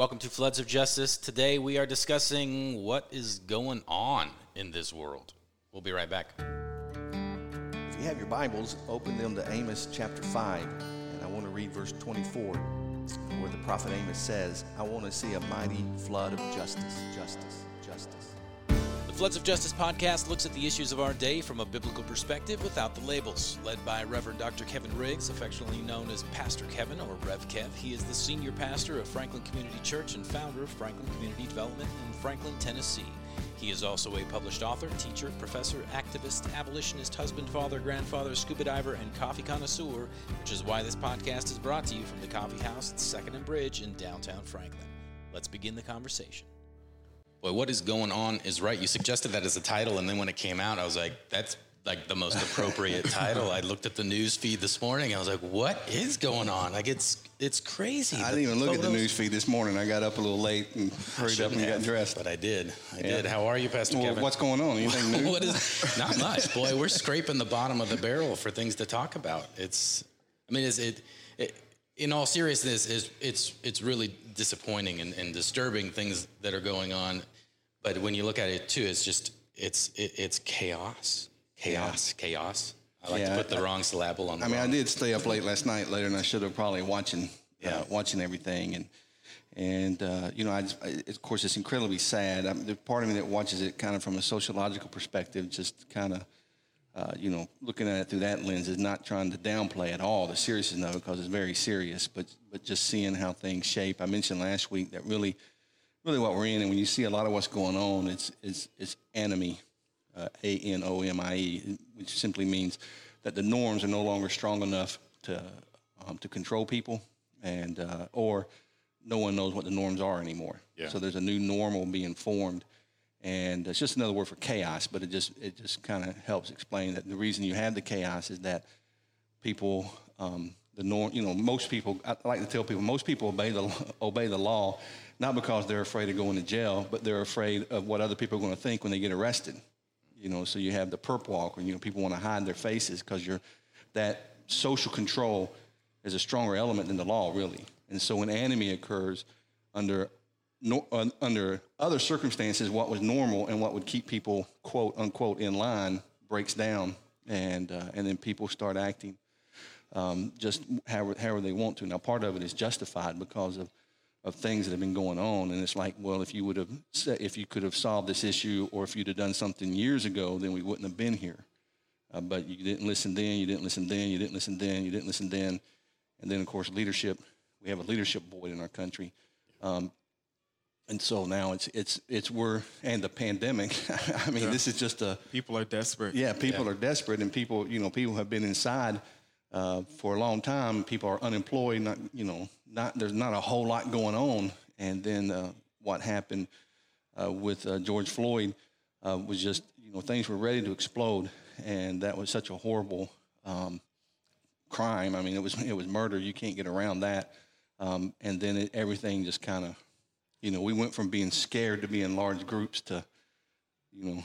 Welcome to Floods of Justice. Today we are discussing what is going on in this world. We'll be right back. If you have your Bibles, open them to Amos chapter 5, and I want to read verse 24, where the prophet Amos says, I want to see a mighty flood of justice, justice, justice. Floods of Justice podcast looks at the issues of our day from a biblical perspective without the labels. Led by Reverend Dr. Kevin Riggs, affectionately known as Pastor Kevin or Rev Kev. He is the senior pastor of Franklin Community Church and founder of Franklin Community Development in Franklin, Tennessee. He is also a published author, teacher, professor, activist, abolitionist, husband, father, grandfather, scuba diver, and coffee connoisseur, which is why this podcast is brought to you from the coffee house at 2nd and Bridge in downtown Franklin. Let's begin the conversation. Boy, what is going on is right. You suggested that as a title, and then when it came out, I was like, that's like the most appropriate title. I looked at the news feed this morning. I was like, what is going on? Like it's it's crazy. I didn't even look photos. at the news feed this morning. I got up a little late and hurried up and have, got dressed. But I did. I yeah. did. How are you, Pastor well, Kevin? What's going on? Anything new? what is not much. Boy, we're scraping the bottom of the barrel for things to talk about. It's I mean, is it, it in all seriousness, is it's it's really disappointing and, and disturbing things that are going on but when you look at it too, it's just it's it, it's chaos, chaos, yeah. chaos. I like yeah, to put the I, wrong syllable on. I mean, I did stay up late last night later, and I should have probably watching, uh, yeah. uh, watching everything, and and uh, you know, I, just, I, of course, it's incredibly sad. I the part of me that watches it kind of from a sociological perspective, just kind of. Uh, you know, looking at it through that lens is not trying to downplay at all the seriousness of it because it's very serious, but but just seeing how things shape. I mentioned last week that really really what we're in. And when you see a lot of what's going on, it's it's, it's anomie, uh, A N O M I E, which simply means that the norms are no longer strong enough to um, to control people, and uh, or no one knows what the norms are anymore. Yeah. So there's a new normal being formed, and it's just another word for chaos. But it just it just kind of helps explain that the reason you have the chaos is that people. Um, the norm, you know, most people. I like to tell people most people obey the obey the law not because they're afraid of going to jail, but they're afraid of what other people are going to think when they get arrested. You know, so you have the perp walk, or you know, people want to hide their faces because you're that social control is a stronger element than the law, really. And so when anomie occurs under no, uh, under other circumstances, what was normal and what would keep people quote unquote in line breaks down, and uh, and then people start acting um, just however, however they want to. Now, part of it is justified because of of things that have been going on and it's like well if you would have if you could have solved this issue or if you'd have done something years ago then we wouldn't have been here uh, but you didn't listen then you didn't listen then you didn't listen then you didn't listen then and then of course leadership we have a leadership void in our country um, and so now it's it's it's we're and the pandemic. I mean, yeah. this is just a people are desperate. Yeah, people yeah. are desperate, and people you know people have been inside uh, for a long time. People are unemployed. Not you know not there's not a whole lot going on. And then uh, what happened uh, with uh, George Floyd uh, was just you know things were ready to explode, and that was such a horrible um, crime. I mean, it was it was murder. You can't get around that. Um, and then it, everything just kind of, you know, we went from being scared to being large groups to, you know,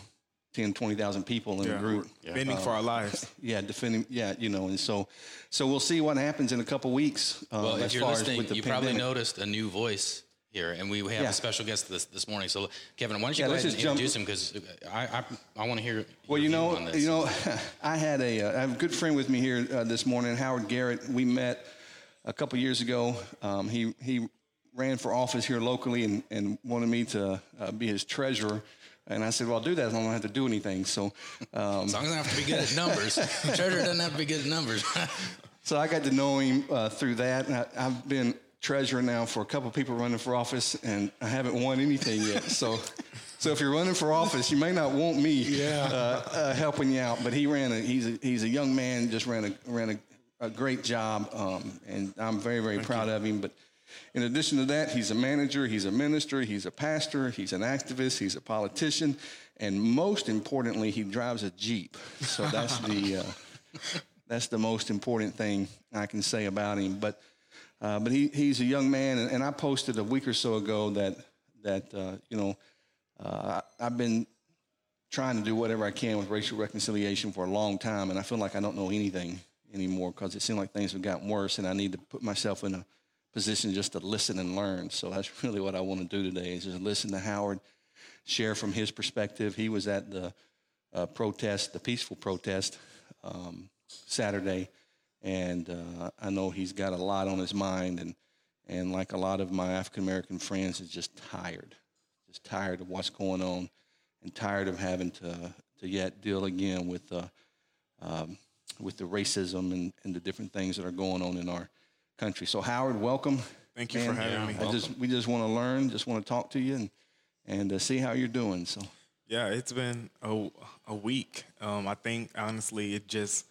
10, 20,000 people in yeah. a group. Yeah. Defending uh, for our lives. Yeah, defending. Yeah, you know, and so, so we'll see what happens in a couple weeks. Uh, well, if you're listening, you pandemic. probably noticed a new voice here, and we have yeah. a special guest this this morning. So, Kevin, why don't you yeah, go ahead and introduce him because I I, I want to hear. Well, you know, you know, I had a uh, I have a good friend with me here uh, this morning, Howard Garrett. We met a couple years ago. Um, he he ran for office here locally and, and wanted me to uh, be his treasurer. And I said, well, I'll do that as long as I don't have to do anything. So, um, as long as I have to be good at numbers, treasurer doesn't have to be good at numbers. so I got to know him uh, through that. I, have been treasurer now for a couple of people running for office, and I haven't won anything yet. So, so if you're running for office, you may not want me yeah. uh, uh, helping you out. But he ran a he's a he's a young man, just ran a ran a, a great job, um, and I'm very very Thank proud you. of him. But in addition to that, he's a manager, he's a minister, he's a pastor, he's an activist, he's a politician, and most importantly, he drives a Jeep. So that's the uh, that's the most important thing I can say about him. But uh, but he, he's a young man, and, and, I posted a week or so ago that that uh, you know uh, I've been trying to do whatever I can with racial reconciliation for a long time, and I feel like I don't know anything anymore because it seems like things have gotten worse, and I need to put myself in a position just to listen and learn. So that's really what I want to do today is just listen to Howard, share from his perspective. He was at the uh, protest, the peaceful protest um, Saturday, and uh, I know he's got a lot on his mind, and and like a lot of my African American friends, is just tired, just tired of what's going on, and tired of having to to yet deal again with uh, um, with the racism and, and the different things that are going on in our country. So Howard, welcome. Thank you for having me. I just we just want to learn, just want to talk to you and and uh, see how you're doing. So Yeah, it's been a, a week. Um, I think honestly, it just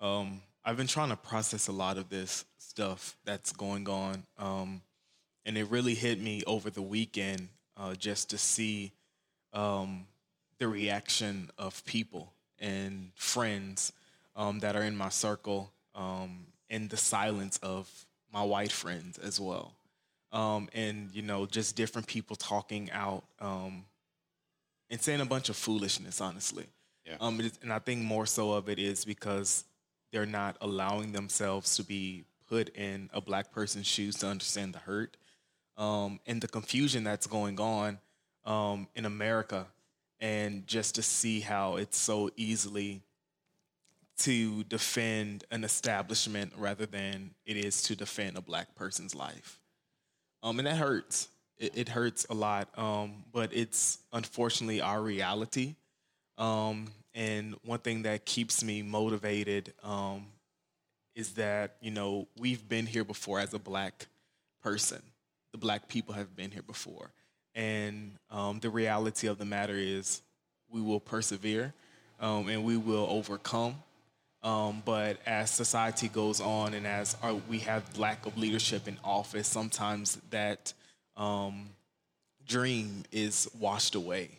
um, I've been trying to process a lot of this stuff that's going on, um, and it really hit me over the weekend uh, just to see um, the reaction of people and friends um, that are in my circle, um, and the silence of my white friends as well. Um, and you know, just different people talking out um, and saying a bunch of foolishness, honestly. Yeah. Um, and I think more so of it is because they're not allowing themselves to be put in a black person's shoes to understand the hurt um, and the confusion that's going on um, in America, and just to see how it's so easily to defend an establishment rather than it is to defend a black person's life. Um, and that hurts. It, it hurts a lot. Um, but it's unfortunately our reality. Um, and one thing that keeps me motivated um, is that, you know, we've been here before as a black person. The black people have been here before. And um, the reality of the matter is we will persevere um, and we will overcome. Um, but as society goes on and as our, we have lack of leadership in office, sometimes that um, dream is washed away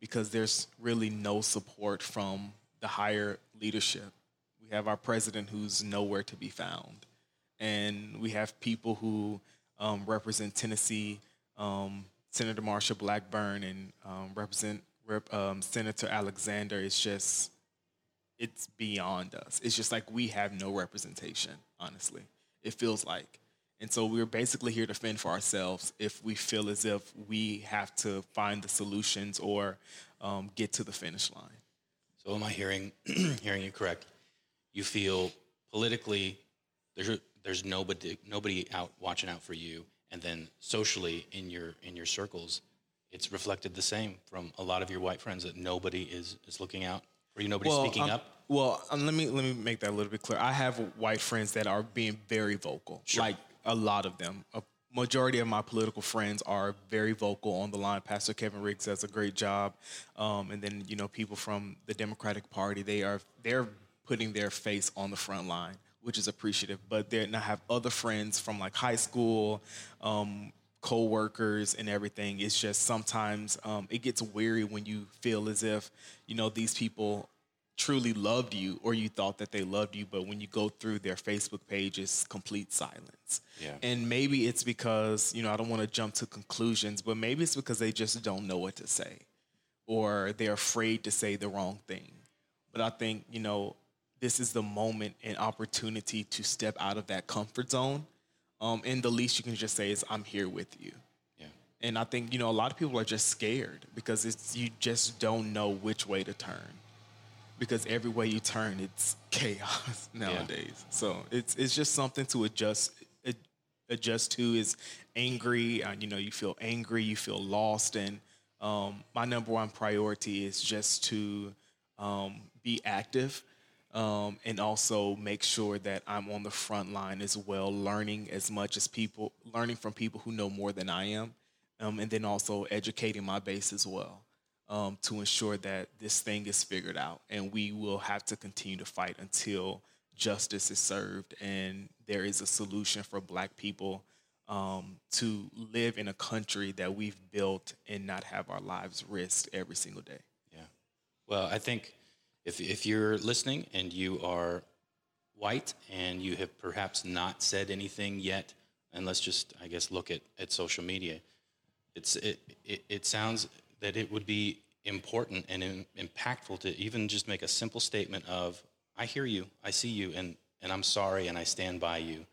because there's really no support from the higher leadership. We have our president who's nowhere to be found, and we have people who um, represent Tennessee, um, Senator Marsha Blackburn, and um, represent Rep, um, Senator Alexander. It's just it's beyond us. It's just like we have no representation, honestly. It feels like. And so we're basically here to fend for ourselves if we feel as if we have to find the solutions or um, get to the finish line. So am I hearing hearing you correct? You feel politically there's there's nobody nobody out watching out for you, and then socially in your in your circles, it's reflected the same from a lot of your white friends that nobody is is looking out for you. Nobody's speaking um, up. Well, um, let me let me make that a little bit clear. I have white friends that are being very vocal, sure. like a lot of them. A majority of my political friends are very vocal on the line. Pastor Kevin Riggs does a great job, um, and then you know people from the Democratic Party they are they're putting their face on the front line, which is appreciative. But then I have other friends from like high school. Um, co-workers and everything it's just sometimes um, it gets weary when you feel as if you know these people truly loved you or you thought that they loved you but when you go through their facebook page it's complete silence Yeah. and maybe it's because you know i don't want to jump to conclusions but maybe it's because they just don't know what to say or they're afraid to say the wrong thing but i think you know this is the moment and opportunity to step out of that comfort zone um, and the least you can just say is i'm here with you Yeah. and I think you know a lot of people are just scared because it's you just don't know which way to turn. Because every way you turn, it's chaos nowadays. So it's it's just something to adjust adjust to. Is angry, uh, you know, you feel angry, you feel lost, and um, my number one priority is just to um, be active um, and also make sure that I'm on the front line as well, learning as much as people, learning from people who know more than I am, um, and then also educating my base as well um, to ensure that this thing is figured out. And we will have to continue to fight until justice is served and there is a solution for Black people um, to live in a country that we've built and not have our lives risked every single day. Yeah. Well, I think if if you're listening and you are white and you have perhaps not said anything yet, and let's just I guess look at, at social media, it's it, it it sounds that it would be important and im- impactful to even just make a simple statement of I hear you, I see you, and and I'm sorry, and I stand by you.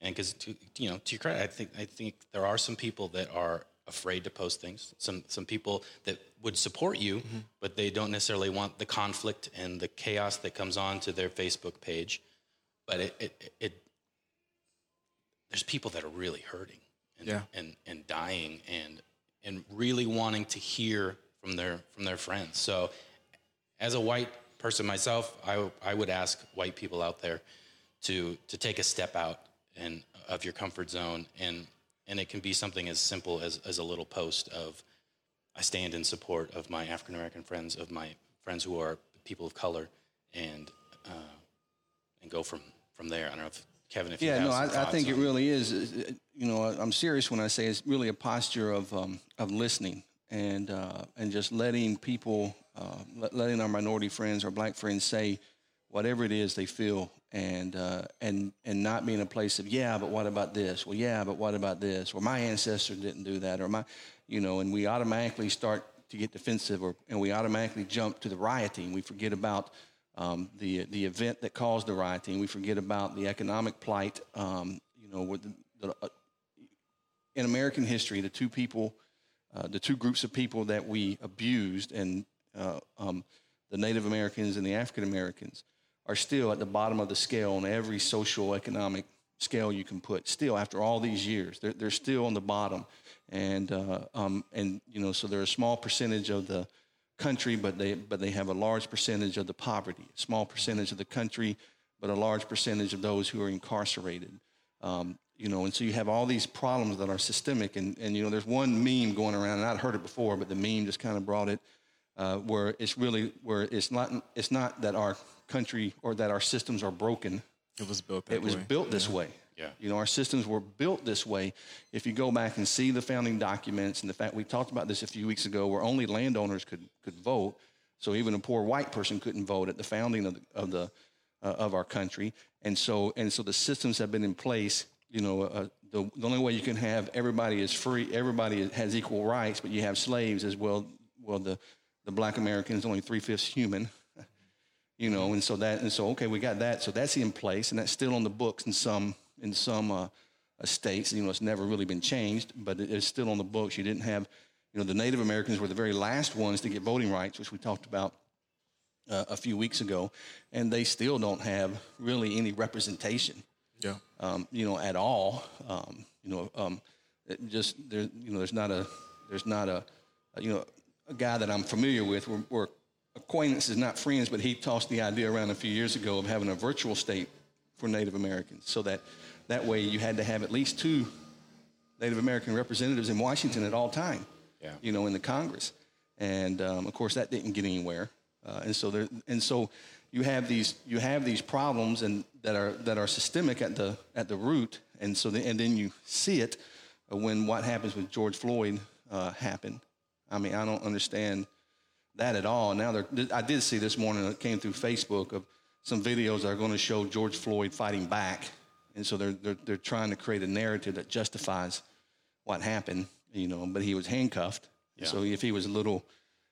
And because you know, to your credit, I think I think there are some people that are afraid to post things. Some some people that would support you, mm-hmm. but they don't necessarily want the conflict and the chaos that comes on to their Facebook page. But it it, it there's people that are really hurting and, yeah. and and dying and and really wanting to hear from their from their friends. So as a white person myself, I I would ask white people out there to to take a step out and of your comfort zone and and it can be something as simple as, as a little post of I stand in support of my African American friends, of my friends who are people of color, and uh, and go from from there. I don't know if Kevin, if yeah, no, I, I, think it really is. You know, I'm serious when I say it's really a posture of um, of listening and uh, and just letting people, uh, letting our minority friends, our black friends, say whatever it is they feel and uh, and and not being a place of yeah, but what about this? Well, yeah, but what about this? Or my ancestor didn't do that, or my, you know, and we automatically start to get defensive, or and we automatically jump to the rioting. We forget about um, the the event that caused the rioting. We forget about the economic plight. Um, you know, the, the, uh, in American history, the two people, uh, the two groups of people that we abused, and uh, um, the Native Americans and the African Americans are still at the bottom of the scale on every social economic scale you can put. Still, after all these years, they're, they're still on the bottom, and uh, um, and you know, so they're a small percentage of the country, but they but they have a large percentage of the poverty. A small percentage of the country, but a large percentage of those who are incarcerated. Um, you know, and so you have all these problems that are systemic, and and you know, there's one meme going around, and I'd heard it before, but the meme just kind of brought it. Uh, where it's really where it's not it's not that our country or that our systems are broken. It was built. it was way. built this yeah. way. Yeah. You know, our systems were built this way. If you go back and see the founding documents and the fact we talked about this a few weeks ago, where only landowners could could vote, so even a poor white person couldn't vote at the founding of the of the uh, of our country, and so and so the systems have been in place. You know, uh, the, the only way you can have everybody is free, everybody has equal rights, but you have slaves as well. Well, the the black American is only three fifths human, you know, and so that and so okay, we got that. So that's in place, and that's still on the books in some in some uh, states. You know, it's never really been changed, but it's still on the books. You didn't have, you know, the Native Americans were the very last ones to get voting rights, which we talked about uh, a few weeks ago, and they still don't have really any representation. Yeah. Um, you know, at all. Um, you know, um, just there. You know, there's not a there's not a, you know a guy that I'm familiar with. We're, we're acquaintances, not friends, but he tossed the idea around a few years ago of having a virtual state for Native Americans, so that that way you had to have at least two Native American representatives in Washington at all time. Yeah. You know, in the Congress, and um, of course that didn't get anywhere. Uh, and so there, and so you have these you have these problems and that are that are systemic at the at the root, and so the, and then you see it when what happens with George Floyd uh, happened. I mean, I don't understand that at all. Now, I did see this morning, it came through Facebook, of some videos that are going to show George Floyd fighting back. And so they're, they're, they're trying to create a narrative that justifies what happened, you know, but he was handcuffed. Yeah. So if he was a little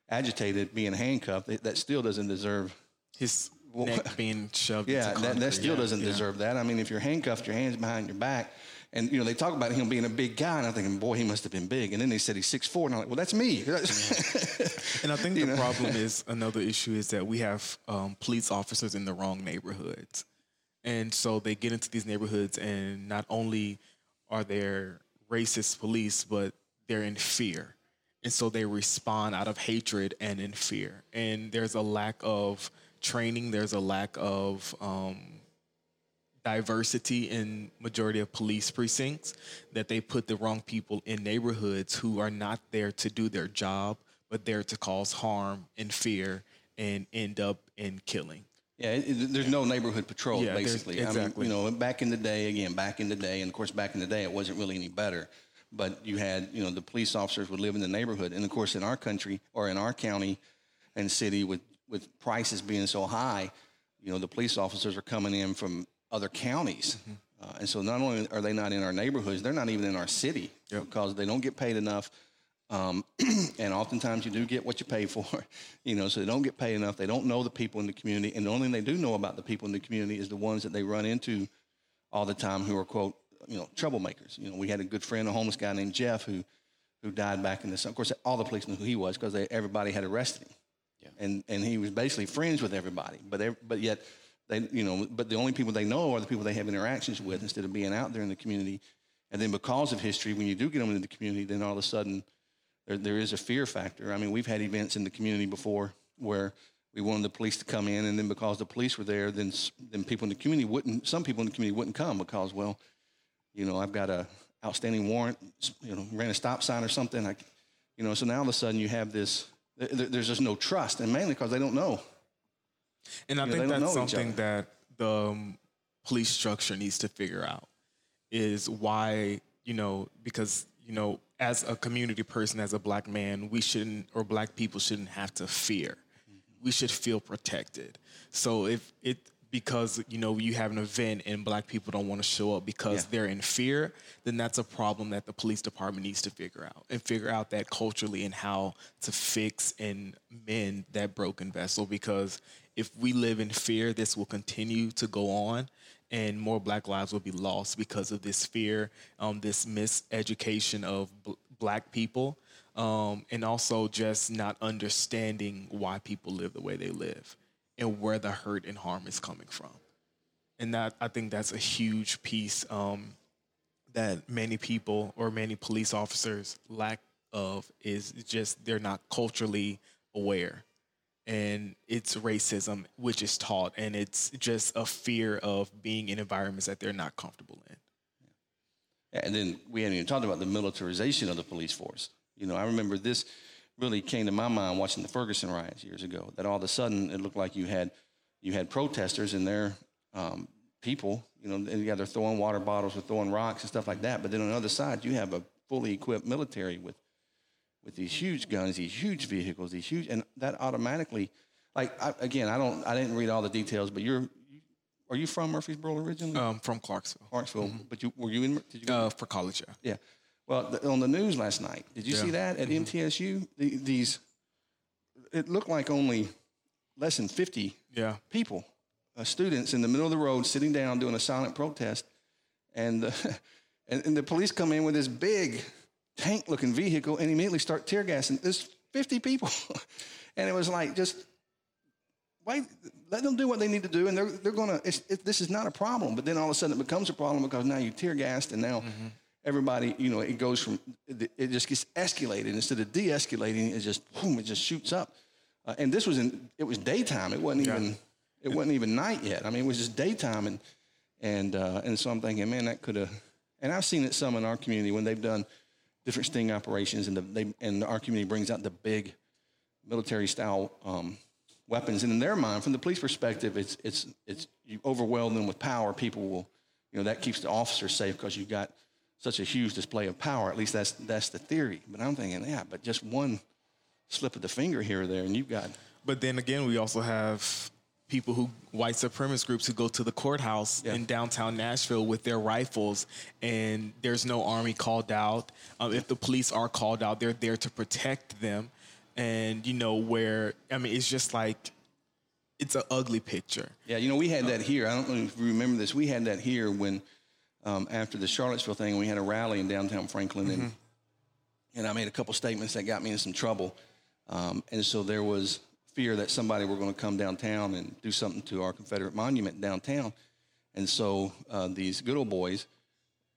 agitated being handcuffed, that still doesn't deserve his neck being shoved. Yeah, that, that, still doesn't yeah. deserve that. I mean, if you're handcuffed, your hands behind your back, and you know, they talk about him being a big guy, and I'm thinking, boy, he must have been big. And then they said he's six four, and I'm like, well, that's me. and I think the know? problem is another issue is that we have um, police officers in the wrong neighborhoods, and so they get into these neighborhoods, and not only are there racist police, but they're in fear. And so they respond out of hatred and in fear. And there's a lack of training, there's a lack of um, diversity in majority of police precincts that they put the wrong people in neighborhoods who are not there to do their job but there to cause harm and fear and end up in killing yeah, it, it, there's no neighborhood patrol, yeah, basically. Exactly. I mean, you know, back in the day, again, back in the day, and of course, back in the day, it wasn't really any better. But you had, you know, the police officers would live in the neighborhood, and of course, in our country or in our county and city, with with prices being so high, you know, the police officers are coming in from other counties. Mm-hmm. Uh, and so not only are they not in our neighborhoods, they're not even in our city yep. because they don't get paid enough. Um, and oftentimes you do get what you pay for, you know, so they don't get paid enough. They don't know the people in the community. And the only thing they do know about the people in the community is the ones that they run into all the time who are, quote, you know, troublemakers. You know, we had a good friend, a homeless guy named Jeff, who who died back in the. summer. Of course, all the police knew who he was because everybody had arrested him, Yeah. and and he was basically friends with everybody. But but yet they you know but the only people they know are the people they have interactions with instead of being out there in the community. And then because of history, when you do get them into the community, then all of a sudden there, there is a fear factor. I mean, we've had events in the community before where we wanted the police to come in, and then because the police were there, then then people in the community wouldn't. Some people in the community wouldn't come because, well, you know, I've got a outstanding warrant. You know, ran a stop sign or something. I, you know, so now all of a sudden you have this. there- there- There's just no trust, and mainly because they don't know. And I You think that's something that the um, police structure needs to figure out is why, you know, because, you know, as a community person, as a black man, we shouldn't, or black people shouldn't have to fear. We should feel protected. So if it, because, you know, you have an event and black people don't want to show up because Yeah. they're in fear, then that's a problem that the police department needs to figure out and figure out that culturally and how to fix and mend that broken vessel. Because if we live in fear, this will continue to go on and more black lives will be lost because of this fear, um, this miseducation of bl- black people, um, and also just not understanding why people live the way they live and where the hurt and harm is coming from. And that I think that's a huge piece um, that many people or many police officers lack of is just they're not culturally aware and it's racism which is taught and it's just a fear of being in environments that they're not comfortable in And then we hadn't even talked about the militarization of the police force. You know, I remember this really came to my mind watching the Ferguson riots years ago. That all of a sudden it looked like you had you had protesters and their um, people. You know, and yeah, they're throwing water bottles, they're throwing rocks and stuff like that. But then on the other side, you have a fully equipped military with with these huge guns, these huge vehicles, these huge, and that automatically, like I, again, I don't, I didn't read all the details, but you're, you, are you from Murfreesboro originally? um, from Clarksville Clarksville, but you were you in? Did you uh, for college. Yeah. yeah. Well, the, on the news last night, did you see that at MTSU? The, these, it looked like only less than 50 Yeah. people, uh, students in the middle of the road sitting down doing a silent protest. And, uh, and, and the police come in with this big tank looking vehicle and immediately start tear gassing. There's 50 people. and it was like, just wait, let them do what they need to do. And they're, they're going to, it, this is not a problem. But then all of a sudden it becomes a problem because now you tear gassed and now everybody, you know, it goes from, it, it just gets escalated. Instead of de escalating, it just, boom, it just shoots up. Uh, and this was in, it was daytime. It wasn't Yeah. even, it wasn't even night yet. I mean, it was just daytime. And, and, uh, and so I'm thinking, man, that could have, and I've seen it some in our community when they've done different sting operations and the, they, and our community brings out the big military style um, weapons. And in their mind, from the police perspective, it's, it's, it's, you overwhelm them with power. People will, you know, that keeps the officers safe because you've got such a huge display of power. At least that's, that's the theory. But I'm thinking, yeah, but just one slip of the finger here or there and you've got, But then again, we also have people who white supremacist groups who go to the courthouse Yeah. in downtown Nashville with their rifles, and there's no army called out. Um, if the police are called out, they're there to protect them. And you know where I mean, it's just like it's an ugly picture. Yeah, you know, we had that here. I don't know if you remember this. We had that here when, um, after the Charlottesville thing, we had a rally in downtown Franklin, and and I made a couple statements that got me in some trouble. Um, and so there was fear that somebody were going to come downtown and do something to our Confederate monument downtown. And so uh, these good old boys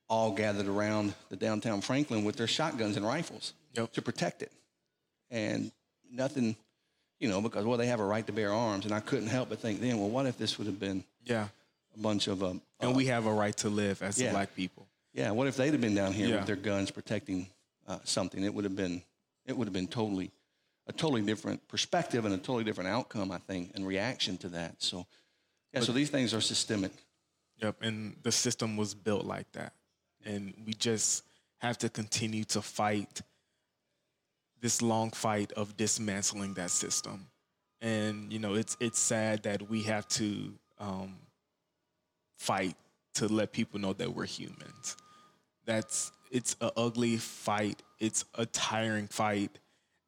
all gathered around the downtown Franklin with their shotguns and rifles Yep. to protect it. And nothing, you know, because well, they have a right to bear arms. And I couldn't help but think then, well, what if this would have been Yeah, a bunch of um, and we have a right to live as yeah. black people. yeah, what if they'd have been down here Yeah. with their guns protecting uh, something? It would have been it would have been totally a totally different perspective and a totally different outcome, I think, and reaction to that. So yeah, so these things are systemic. Yep, and the system was built like that. And we just have to continue to fight this long fight of dismantling that system. And you know, it's it's sad that we have to um, fight to let people know that we're humans. That's it's a ugly fight. It's a tiring fight,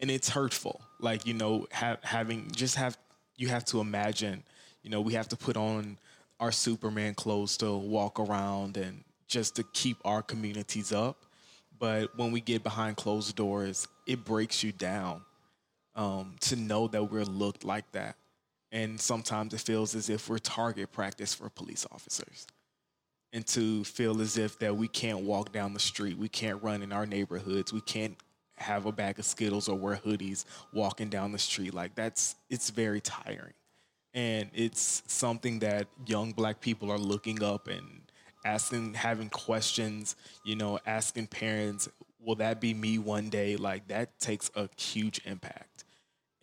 and it's hurtful. Like you know, ha- having just have you have to imagine. You know, we have to put on our Superman clothes to walk around and just to keep our communities up. But when we get behind closed doors, it breaks you down um, to know that we're looked like that. And sometimes it feels as if we're target practice for police officers. And to feel as if that we can't walk down the street, we can't run in our neighborhoods, we can't have a bag of Skittles or wear hoodies walking down the street. Like that's it's very tiring. And it's something that young black people are looking up and asking having questions, you know, asking parents, will that be me one day? Like that takes a huge impact.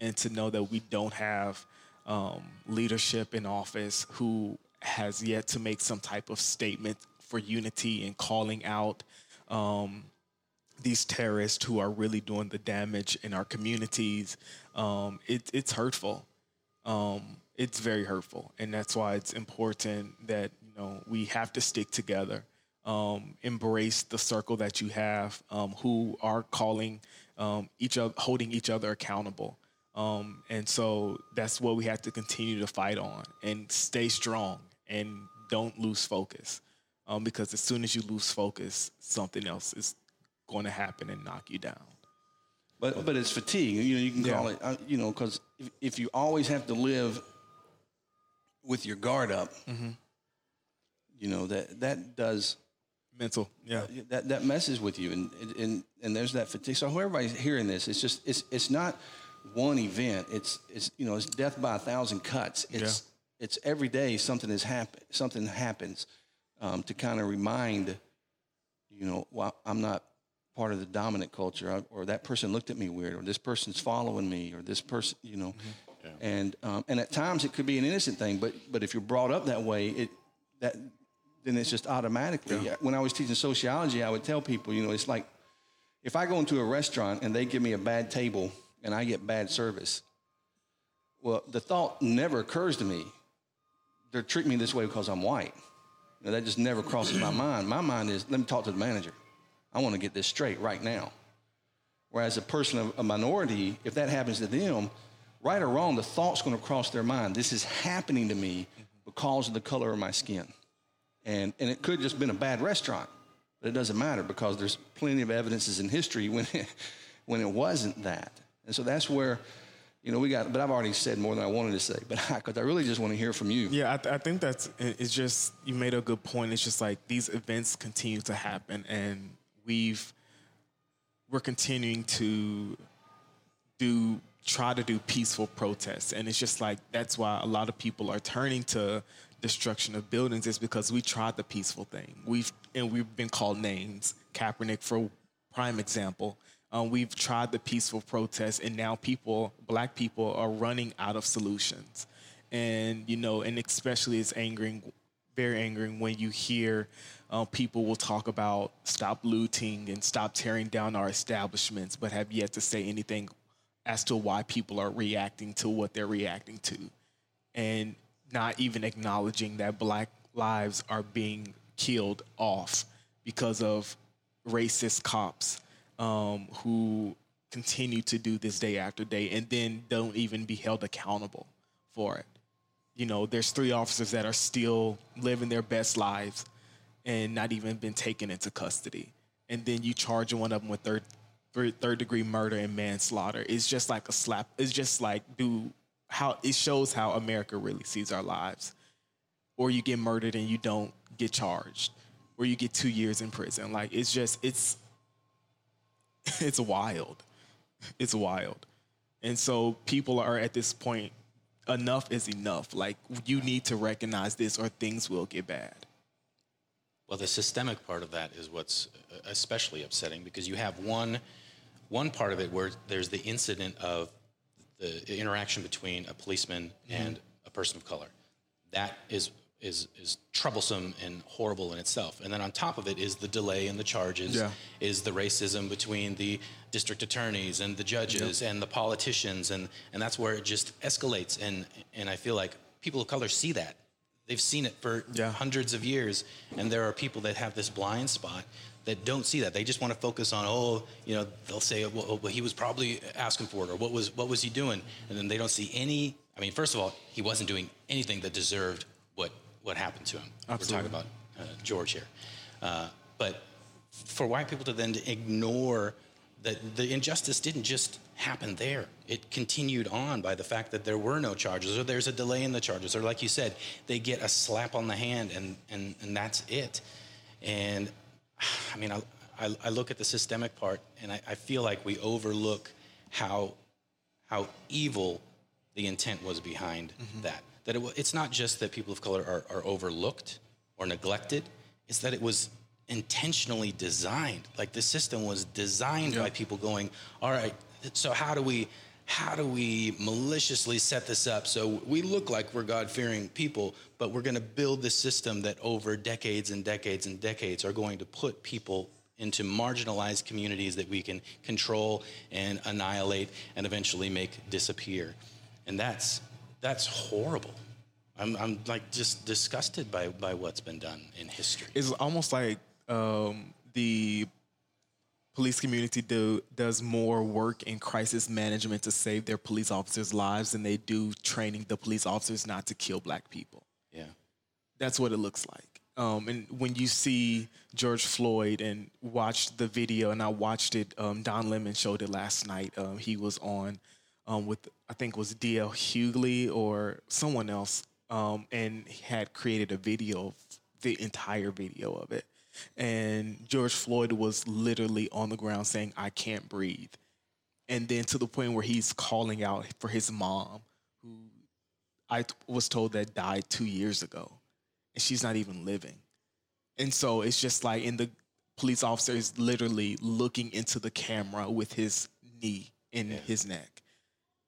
And to know that we don't have um, leadership in office who has yet to make some type of statement for unity and calling out um, these terrorists who are really doing the damage in our communities. Um, it, it's hurtful. Um, it's very hurtful, and that's why it's important that you know we have to stick together. Um, embrace the circle that you have, um, who are calling um, each other, holding each other accountable. Um, and so that's what we have to continue to fight on and stay strong and don't lose focus. Because as soon as you lose focus, something else is going to happen and knock you down. But but it's fatigue. You know, you can call Yeah. it. Uh, you know, because if, if you always have to live with your guard up, Mm-hmm. you know that that does Mental, yeah. that that messes with you, and and and there's that fatigue. So everybody's hearing this, it's just it's it's not one event. It's it's you know it's death by a thousand cuts. It's it's every day something is happened. Something happens um, to kind of remind you know, well, I'm not part of the dominant culture, or that person looked at me weird, or this person's following me, or this person, you know, and um, and at times it could be an innocent thing, but but if you're brought up that way, it that then it's just automatically. When I was teaching sociology, I would tell people, you know, it's like if I go into a restaurant and they give me a bad table and I get bad service, well, the thought never occurs to me. They're treating me this way because I'm white. You know, that just never crosses my mind. My mind is, let me talk to the manager. I want to get this straight right now. Whereas a person of a minority, if that happens to them, right or wrong, the thought's going to cross their mind. This is happening to me because of the color of my skin. And, and it could just been a bad restaurant, but it doesn't matter because there's plenty of evidences in history when it, when it wasn't that. And so that's where, you know, we got, but I've already said more than I wanted to say, but because I really just want to hear from you. Yeah, I, th- I think that's it's just you made a good point. It's just like these events continue to happen, and we've we're continuing to do try to do peaceful protests, and it's just like that's why a lot of people are turning to destruction of buildings is because we tried the peaceful thing. We've and we've been called names. Kaepernick, for prime example. Um, we've tried the peaceful protest, and now people, black people, are running out of solutions. And you know, and especially it's angering, very angering when you hear uh, people will talk about stop looting and stop tearing down our establishments, but have yet to say anything as to why people are reacting to what they're reacting to, and not even acknowledging that black lives are being killed off because of racist cops um, who continue to do this day after day and then don't even be held accountable for it. You know, there's three officers that are still living their best lives and not even been taken into custody. And then you charge one of them with third third, third degree murder and manslaughter. It's just like a slap. It's just like do how it shows how America really sees our lives. Or you get murdered and you don't get charged. Or you get two years in prison. Like it's just it's it's wild. It's wild. And so people are at this point, enough is enough. Like you need to recognize this or things will get bad. Well, the systemic part of that is what's uh, especially upsetting because you have one one part of it where there's the incident of the interaction between a policeman and a person of color. That is is is troublesome and horrible in itself. And then on top of it is the delay in the charges, Yeah. is the racism between the district attorneys and the judges and the politicians and and that's where it just escalates and and I feel like people of color see that. They've seen it for Yeah. hundreds of years, and there are people that have this blind spot that don't see that. They just want to focus on, oh, you know, they'll say, well, well, he was probably asking for it, or what was what was he doing, and then they don't see any. I mean, first of all, he wasn't doing anything that deserved what what happened to him. We're talking about uh, George here. Uh, but for white people to then ignore that the injustice didn't just happen there. It continued on by the fact that there were no charges, or there's a delay in the charges, or like you said, they get a slap on the hand and, and, and that's it. And I mean, I, I, I look at the systemic part and I, I feel like we overlook how, how evil the intent was behind mm-hmm. that. That it, it's not just that people of color are, are overlooked or neglected, it's that it was intentionally designed. Like the system was designed by people going, all right, so how do we how do we maliciously set this up so we look like we're God fearing people, but we're going to build this system that over decades and decades and decades are going to put people into marginalized communities that we can control and annihilate and eventually make disappear. And that's that's horrible. I'm, I'm like just disgusted by, by what's been done in history. It's almost like um, the police community do, does more work in crisis management to save their police officers' lives than they do training the police officers not to kill black people. Yeah. That's what it looks like. Um, and when you see George Floyd and watch the video, and I watched it, um, Don Lemon showed it last night. Um, he was on um, with, I think it was DL Hughley or someone else, um, and had created a video, the entire video of it and George Floyd was literally on the ground saying, I can't breathe. And then to the point where he's calling out for his mom, who I was told that died two years ago, and she's not even living. And so it's just like, in the police officer is literally looking into the camera with his knee in yeah. his neck.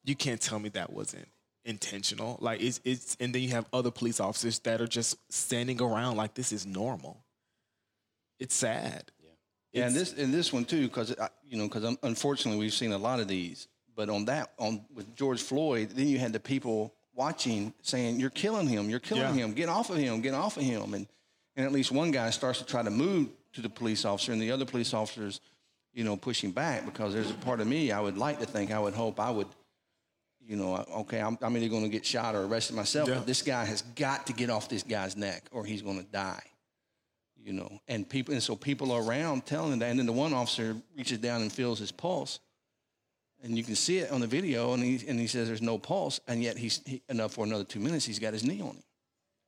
You can't tell me that wasn't intentional. Like it's it's and then you have other police officers that are just standing around like this is normal it's sad. Yeah, yeah and this and this one too, because you know, because unfortunately we've seen a lot of these. But on that, on with George Floyd, then you had the people watching saying, "You're killing him! You're killing yeah. him! Get off of him! Get off of him!" And and at least one guy starts to try to move to the police officer, and the other police officers, you know, pushing back because there's a part of me I would like to think I would hope I would you know, okay, I'm, I'm either going to get shot or arrested myself, yeah. but this guy has got to get off this guy's neck or he's going to die you know, and people, and so people are around telling that, and then the one officer reaches down and feels his pulse, and you can see it on the video, and he and he says there's no pulse, and yet he's he, enough for another two minutes. He's got his knee on him,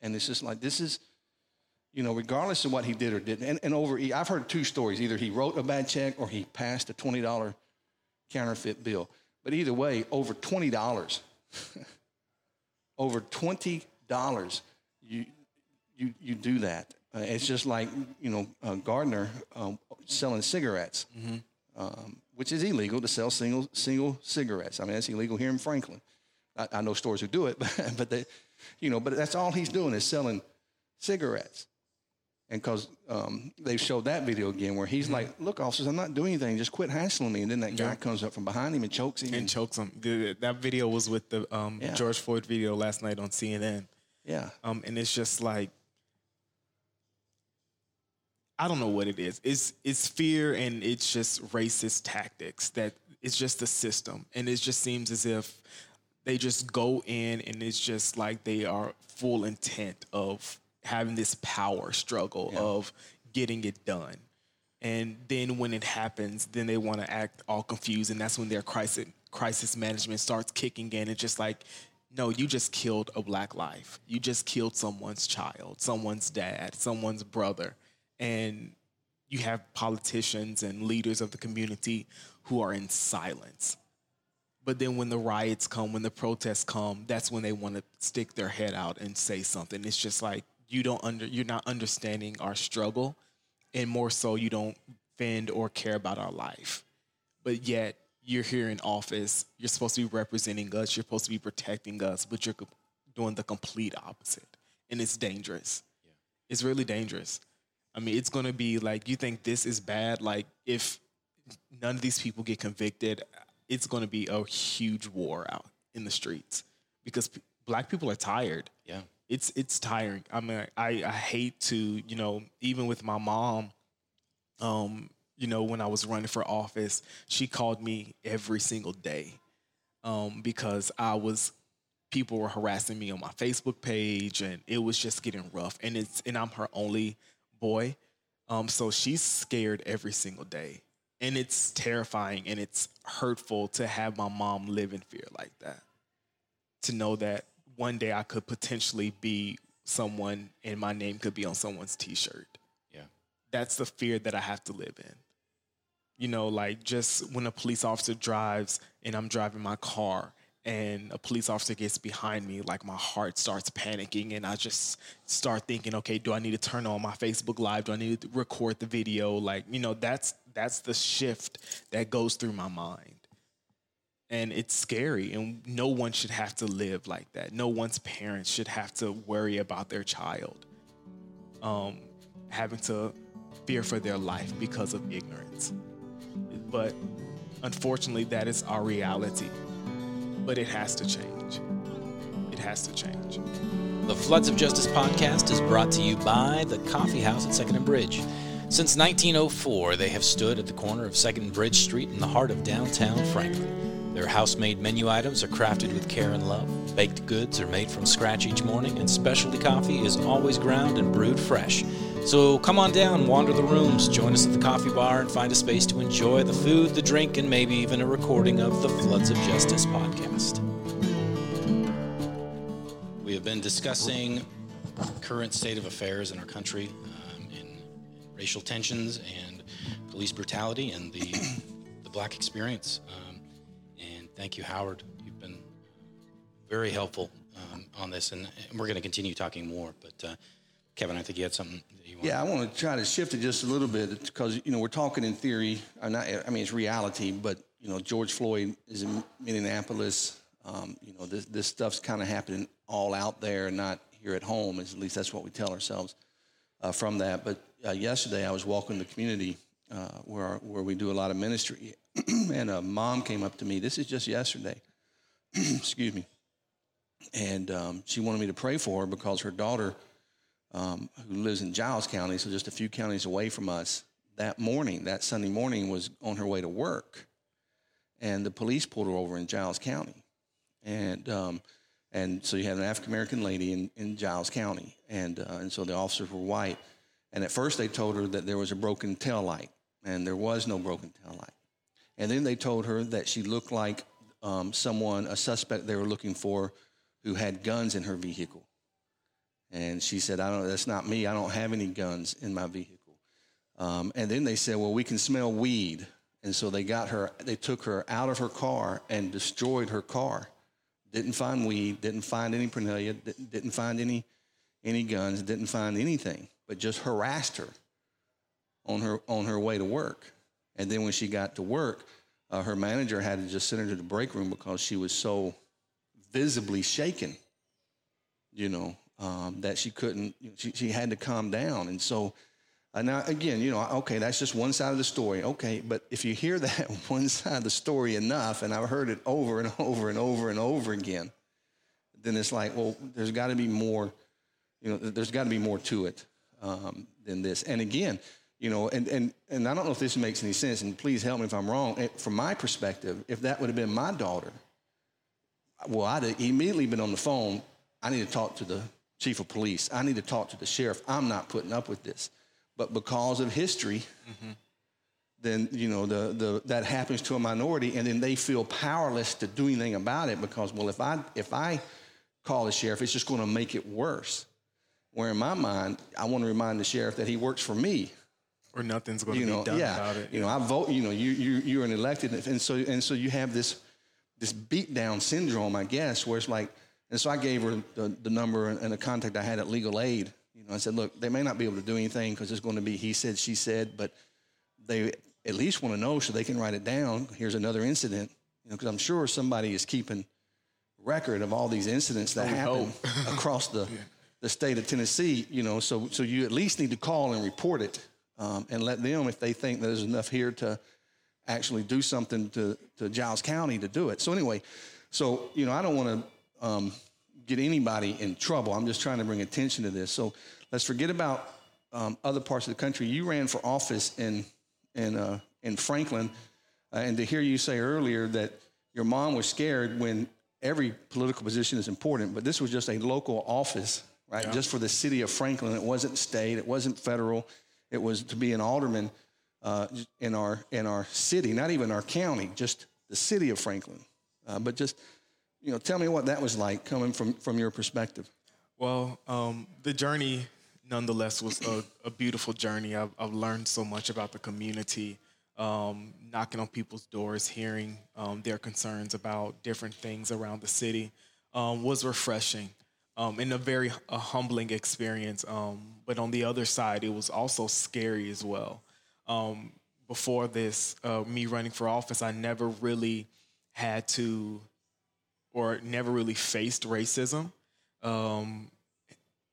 and it's just like this is, you know, regardless of what he did or didn't, and, and over, I've heard two stories: either he wrote a bad check or he passed a twenty dollar counterfeit bill. But either way, over twenty dollars, over twenty dollars, you you you do that uh, it's just like you know uh, Gardner um, selling cigarettes, mm-hmm. um, which is illegal to sell single single cigarettes. I mean, that's illegal here in Franklin. I, I know stores who do it, but but they, you know, but that's all he's doing is selling cigarettes. And because um, they showed that video again where he's like, "Look, officers, I'm not doing anything. Just quit hassling me." And then that guy yeah. comes up from behind him and chokes him. And, and chokes him. that video was with the um, yeah. George Floyd video last night on CNN. Yeah. Um, and it's just like I don't know what it is. It's it's fear and it's just racist tactics that it's just the system. And it just seems as if they just go in and it's just like they are full intent of having this power struggle yeah. of getting it done. And then when it happens, then they want to act all confused and that's when their crisis crisis management starts kicking in. It's just like no, you just killed a black life. You just killed someone's child, someone's dad, someone's brother and you have politicians and leaders of the community who are in silence. But then when the riots come, when the protests come, that's when they want to stick their head out and say something. It's just like you don't under you're not understanding our struggle and more so you don't fend or care about our life. But yet you're here in office, you're supposed to be representing us, you're supposed to be protecting us, but you're doing the complete opposite. And it's dangerous. Yeah. It's really dangerous. I mean, it's going to be like you think this is bad. Like if none of these people get convicted, it's going to be a huge war out in the streets because p- black people are tired. Yeah, it's it's tiring. I mean, I I hate to you know even with my mom, um, you know when I was running for office, she called me every single day, um, because I was people were harassing me on my Facebook page and it was just getting rough and it's and I'm her only boy. Um, so she's scared every single day. And it's terrifying and it's hurtful to have my mom live in fear like that. To know that one day I could potentially be someone and my name could be on someone's t shirt. Yeah. That's the fear that I have to live in. You know, like just when a police officer drives and I'm driving my car and a police officer gets behind me, like my heart starts panicking, and I just start thinking, okay, do I need to turn on my Facebook Live? Do I need to record the video? Like, you know, that's that's the shift that goes through my mind. And it's scary, and no one should have to live like that. No one's parents should have to worry about their child um, having to fear for their life because of ignorance. But unfortunately, that is our reality but it has to change. It has to change. The Floods of Justice podcast is brought to you by the Coffee House at Second and Bridge. Since 1904, they have stood at the corner of Second and Bridge Street in the heart of downtown Franklin. Their house made menu items are crafted with care and love. Baked goods are made from scratch each morning, and specialty coffee is always ground and brewed fresh. So come on down, wander the rooms, join us at the coffee bar, and find a space to enjoy the food, the drink, and maybe even a recording of the Floods of Justice podcast. We have been discussing current state of affairs in our country, um, in, racial tensions and police brutality, and the the black experience. Um, thank you, Howard. You've been very helpful um, on this, and, and we're going to continue talking more. But uh, Kevin, I think you had something you. Yeah, I want to try to shift it just a little bit because you know we're talking in theory. Or not, I mean, it's reality, but you know, George Floyd is in Minneapolis. Um, you know, this this stuff's kind of happening all out there, not here at home. At least that's what we tell ourselves uh, from that. But uh, yesterday, I was walking the community uh, where where we do a lot of ministry, and a mom came up to me. This is just yesterday. Excuse me. And um, she wanted me to pray for her because her daughter um, who lives in Giles County, so just a few counties away from us, that morning, that Sunday morning, was on her way to work, and the police pulled her over in Giles County, and um, and so you had an African American lady in, in Giles County, and uh, and so the officers were white, and at first they told her that there was a broken tail light, and there was no broken tail light, and then they told her that she looked like um, someone, a suspect they were looking for, who had guns in her vehicle and she said, I don't, that's not me. I don't have any guns in my vehicle. Um, and then they said, well, we can smell weed. And so they got her, they took her out of her car and destroyed her car. Didn't find weed, didn't find any paraphernalia, didn't find any, any guns, didn't find anything, but just harassed her on her, on her way to work. And then when she got to work, uh, her manager had to just send her to the break room because she was so visibly shaken, you know, um, that she couldn't, she, she had to calm down. And so, uh, now again, you know, okay, that's just one side of the story. Okay, but if you hear that one side of the story enough, and I've heard it over and over and over and over again, then it's like, well, there's got to be more, you know, there's got to be more to it um, than this. And again, you know, and, and, and I don't know if this makes any sense, and please help me if I'm wrong. From my perspective, if that would have been my daughter, well, I'd have immediately been on the phone. I need to talk to the chief of police. I need to talk to the sheriff. I'm not putting up with this. But because of history, mm-hmm. then you know the, the that happens to a minority, and then they feel powerless to do anything about it because well, if I if I call the sheriff, it's just going to make it worse. Where in my mind, I want to remind the sheriff that he works for me. Or nothing's going to be done yeah, about it. You know, I vote. You know, you you you're an elected, and so and so you have this this beat down syndrome, I guess, where it's like and so I gave her the, the number and the contact I had at legal aid. You know, I said, look, they may not be able to do anything because it's going to be he said, she said, but they at least want to know so they can write it down. Here's another incident, you know, because I'm sure somebody is keeping record of all these incidents that happen across the, yeah. the state of Tennessee. You know, so so you at least need to call and report it um, and let them, if they think there's enough here to actually do something to to Giles County to do it. So anyway, so you know, I don't want to um, get anybody in trouble. I'm just trying to bring attention to this. So let's forget about um, other parts of the country. You ran for office in in uh, in Franklin, uh, and to hear you say earlier that your mom was scared when every political position is important, but this was just a local office, right? Yeah. Just for the city of Franklin. It wasn't state. It wasn't federal. It was to be an alderman uh, in our in our city, not even our county, just the city of Franklin. Uh, but just you know, tell me what that was like coming from from your perspective. Well, um, the journey, nonetheless, was a, a beautiful journey. I've, I've, learned so much about the community, um, knocking on people's doors, hearing um, their concerns about different things around the city um, was refreshing um, and a very a humbling experience. Um, but on the other side, it was also scary as well. before this, uh, me running for office, I never really had to or never really faced racism um,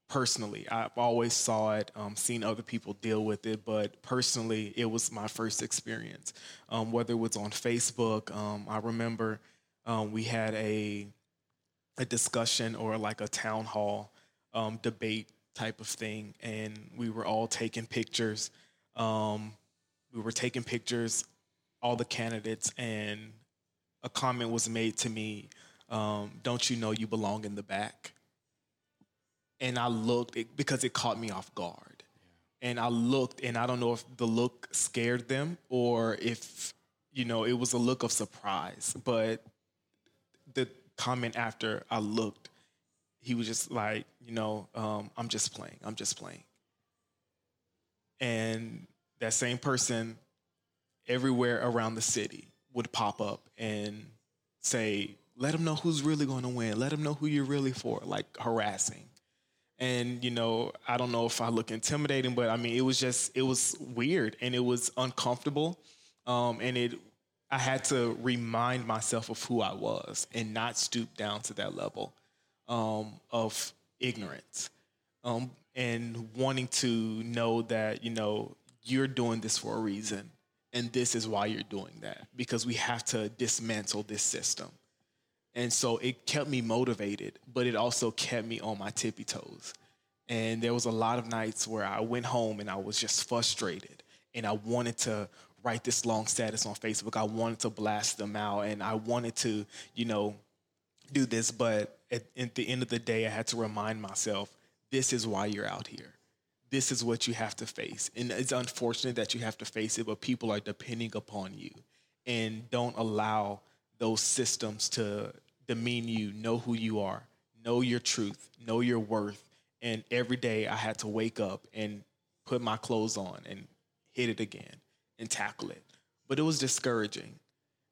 personally. I've always saw it, um, seen other people deal with it, but personally, it was my first experience. Um, whether it was on Facebook, um, I remember um, we had a a discussion or like a town hall um, debate type of thing, and we were all taking pictures. we were taking pictures, all the candidates, and a comment was made to me. Don't you know you belong in the back? and I looked it, because it caught me off guard. Yeah. And I looked, and I don't know if the look scared them or if you know it was a look of surprise. But comment after I looked, he was just like, you know, um, I'm just playing. I'm just playing. And that same person, everywhere around the city, would pop up and say, "Let them know who's really going to win. Let them know who you're really for." Like harassing and you know i don't know if i look intimidating but i mean it was just it was weird and it was uncomfortable um, and it i had to remind myself of who i was and not stoop down to that level um, of ignorance um, and wanting to know that you know you're doing this for a reason and this is why you're doing that because we have to dismantle this system and so it kept me motivated, but it also kept me on my tippy toes. And there was a lot of nights where I went home and I was just frustrated and I wanted to write this long status on Facebook. I wanted to blast them out and I wanted to, you know, do this. But at, at the end of the day, I had to remind myself this is why you're out here. This is what you have to face. And it's unfortunate that you have to face it, but people are depending upon you and don't allow those systems to demean you, know who you are, know your truth, know your worth. And every day I had to wake up and put my clothes on and hit it again and tackle it. But it was discouraging.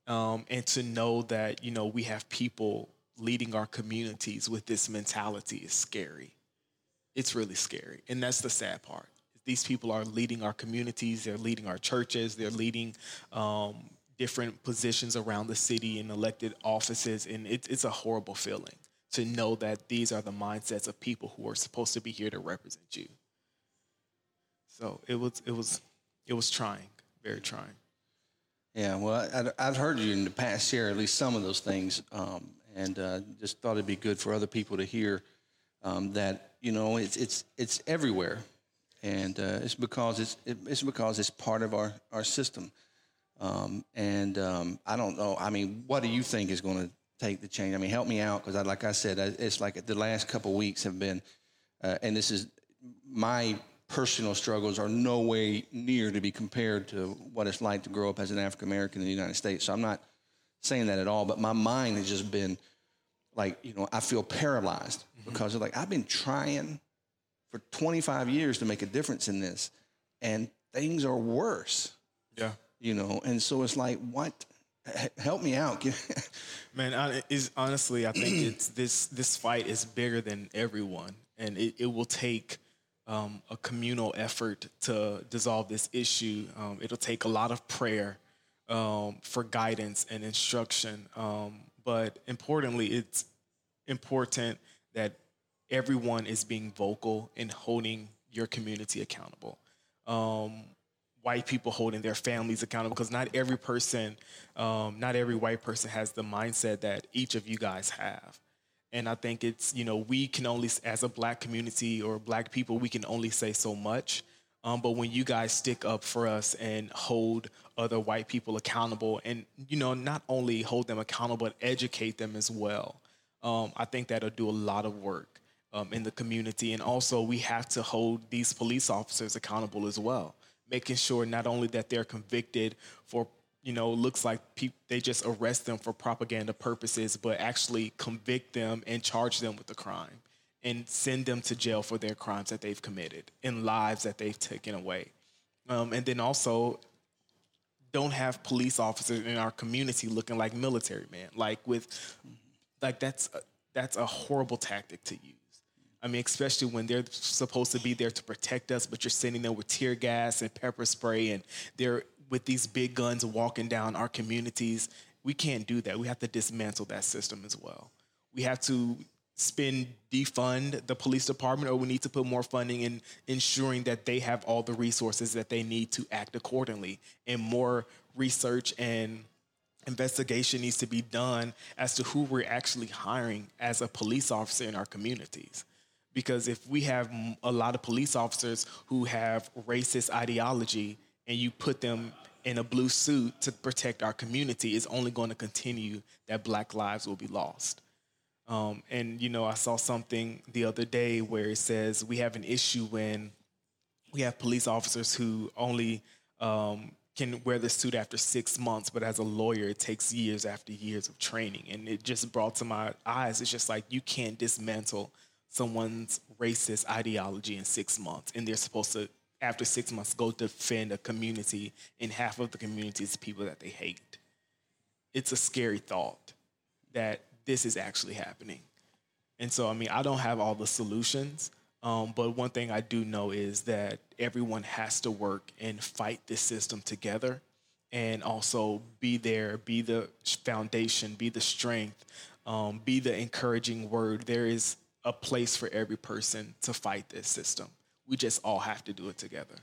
Um, and to know that, you know, we have people leading our communities with this mentality is scary. It's really scary. And that's the sad part. These people are leading our communities, they're leading our churches, they're leading um, different positions around the city and elected offices, and it, it's a horrible feeling to know that these are the mindsets of people who are supposed to be here to represent you. So it was it was it was trying, very trying. Yeah, well, I, have heard you in the past share at least some of those things, um, and uh, just thought it'd be good for other people to hear um, that you know it's it's it's everywhere, and uh, it's because it's it, it's because it's part of our our system. Um, and um, I don't know. I mean, what do you think is going to take the change? I mean, help me out because, like I said, it's like the last couple weeks have been, uh, and this is my personal struggles are no way near to be compared to what it's like to grow up as an African American in the United States. So I'm not saying that at all, but my mind has just been like, you know, I feel paralyzed mm-hmm. because of like I've been trying for 25 years to make a difference in this, and things are worse. Yeah you know. And so it's like, what? Help me out, man. I, is honestly, I think it's this. This fight is bigger than everyone, and it, it will take um, a communal effort to dissolve this issue. Um, it'll take a lot of prayer um, for guidance and instruction, um, but importantly, it's important that everyone is being vocal and holding your community accountable. Um, white people holding their families accountable because not every person, um, not every white person has the mindset that each of you guys have. And I think it's, you know, we can only, as a black community or black people, we can only say so much. Um, but when you guys stick up for us and hold other white people accountable and, you know, not only hold them accountable, but educate them as well, um, I think that'll do a lot of work um, in the community. And also, we have to hold these police officers accountable as well, making sure not only that they're convicted for you know, it looks like pe- they just arrest them for propaganda purposes, but actually convict them and charge them with the crime and send them to jail for their crimes that they've committed and lives that they've taken away. Um, and then also, don't have police officers in our community looking like military men. Like with, like that's a, that's a horrible tactic to use. I mean, especially when they're supposed to be there to protect us, but you're sending them with tear gas and pepper spray, and they're with these big guns walking down our communities. We can't do that. We have to dismantle that system as well. We have to spend defund the police department or we need to put more funding in ensuring that they have all the resources that they need to act accordingly and more research and investigation needs to be done as to who we're actually hiring as a police officer in our communities because if we have a lot of police officers who have racist ideology and you put them in a blue suit to protect our community, it's only going to continue that black lives will be lost. Um, and you know, I saw something the other day where it says we have an issue when we have police officers who only um, can wear the suit after six months, but as a lawyer, it takes years after years of training. And it just brought to my eyes, it's just like you can't dismantle someone's racist ideology in six months, and they're supposed to, after six months, go defend a community, and half of the community is people that they hate. It's a scary thought that this is actually happening. And so, I mean, I don't have all the solutions, um, but one thing I do know is that everyone has to work and fight this system together and also be there, be the foundation, be the strength, um, be the encouraging word. There is a place for every person to fight this system. We just all have to do it together.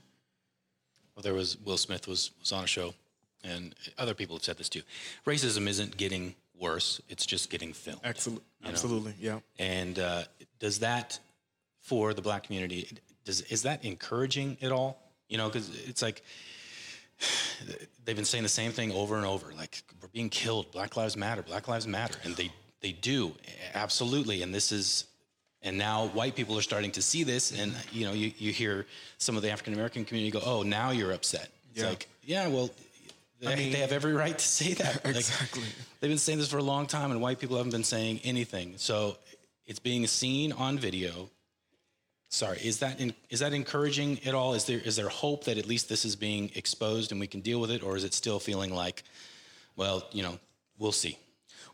Well, there was Will Smith was, was on a show, and other people have said this too. Racism isn't getting worse; it's just getting filmed. Absolutely, absolutely, yeah. And uh, does that for the black community? Does is that encouraging at all? You know, because it's like they've been saying the same thing over and over. Like we're being killed. Black lives matter. Black lives matter, and they they do absolutely. And this is and now white people are starting to see this, and you know, you, you hear some of the African American community go, "Oh, now you're upset." It's Yeah. like, yeah, well, they, mean- they have every right to say that. Like, Exactly. they've been saying this for a long time, and white people haven't been saying anything. So it's being seen on video. Sorry, is that in, is that encouraging at all? Is there is there hope that at least this is being exposed and we can deal with it, or is it still feeling like, well, you know, we'll see.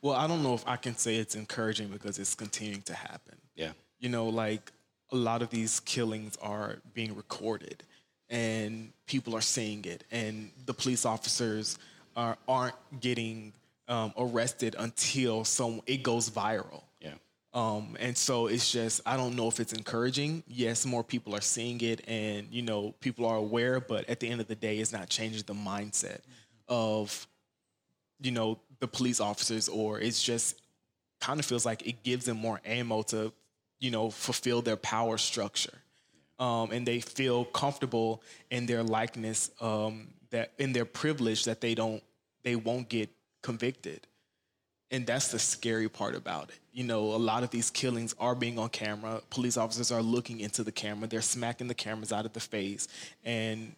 Well, I don't know if I can say it's encouraging because it's continuing to happen. Yeah. You know, like a lot of these killings are being recorded and people are seeing it, and the police officers are, aren't getting um, arrested until some it goes viral. Yeah. Um, and so it's just I don't know if it's encouraging. Yes, more people are seeing it, and you know people are aware. But at the end of the day, it's not changing the mindset of you know the police officers, or it's just kind of feels like it gives them more ammo to you know fulfill their power structure, um, and they feel comfortable in their likeness, um, that in their privilege that they don't they won't get convicted and that's the scary part about it. You know, a lot of these killings are being on camera. Police officers are looking into the camera. They're smacking the cameras out of the face, and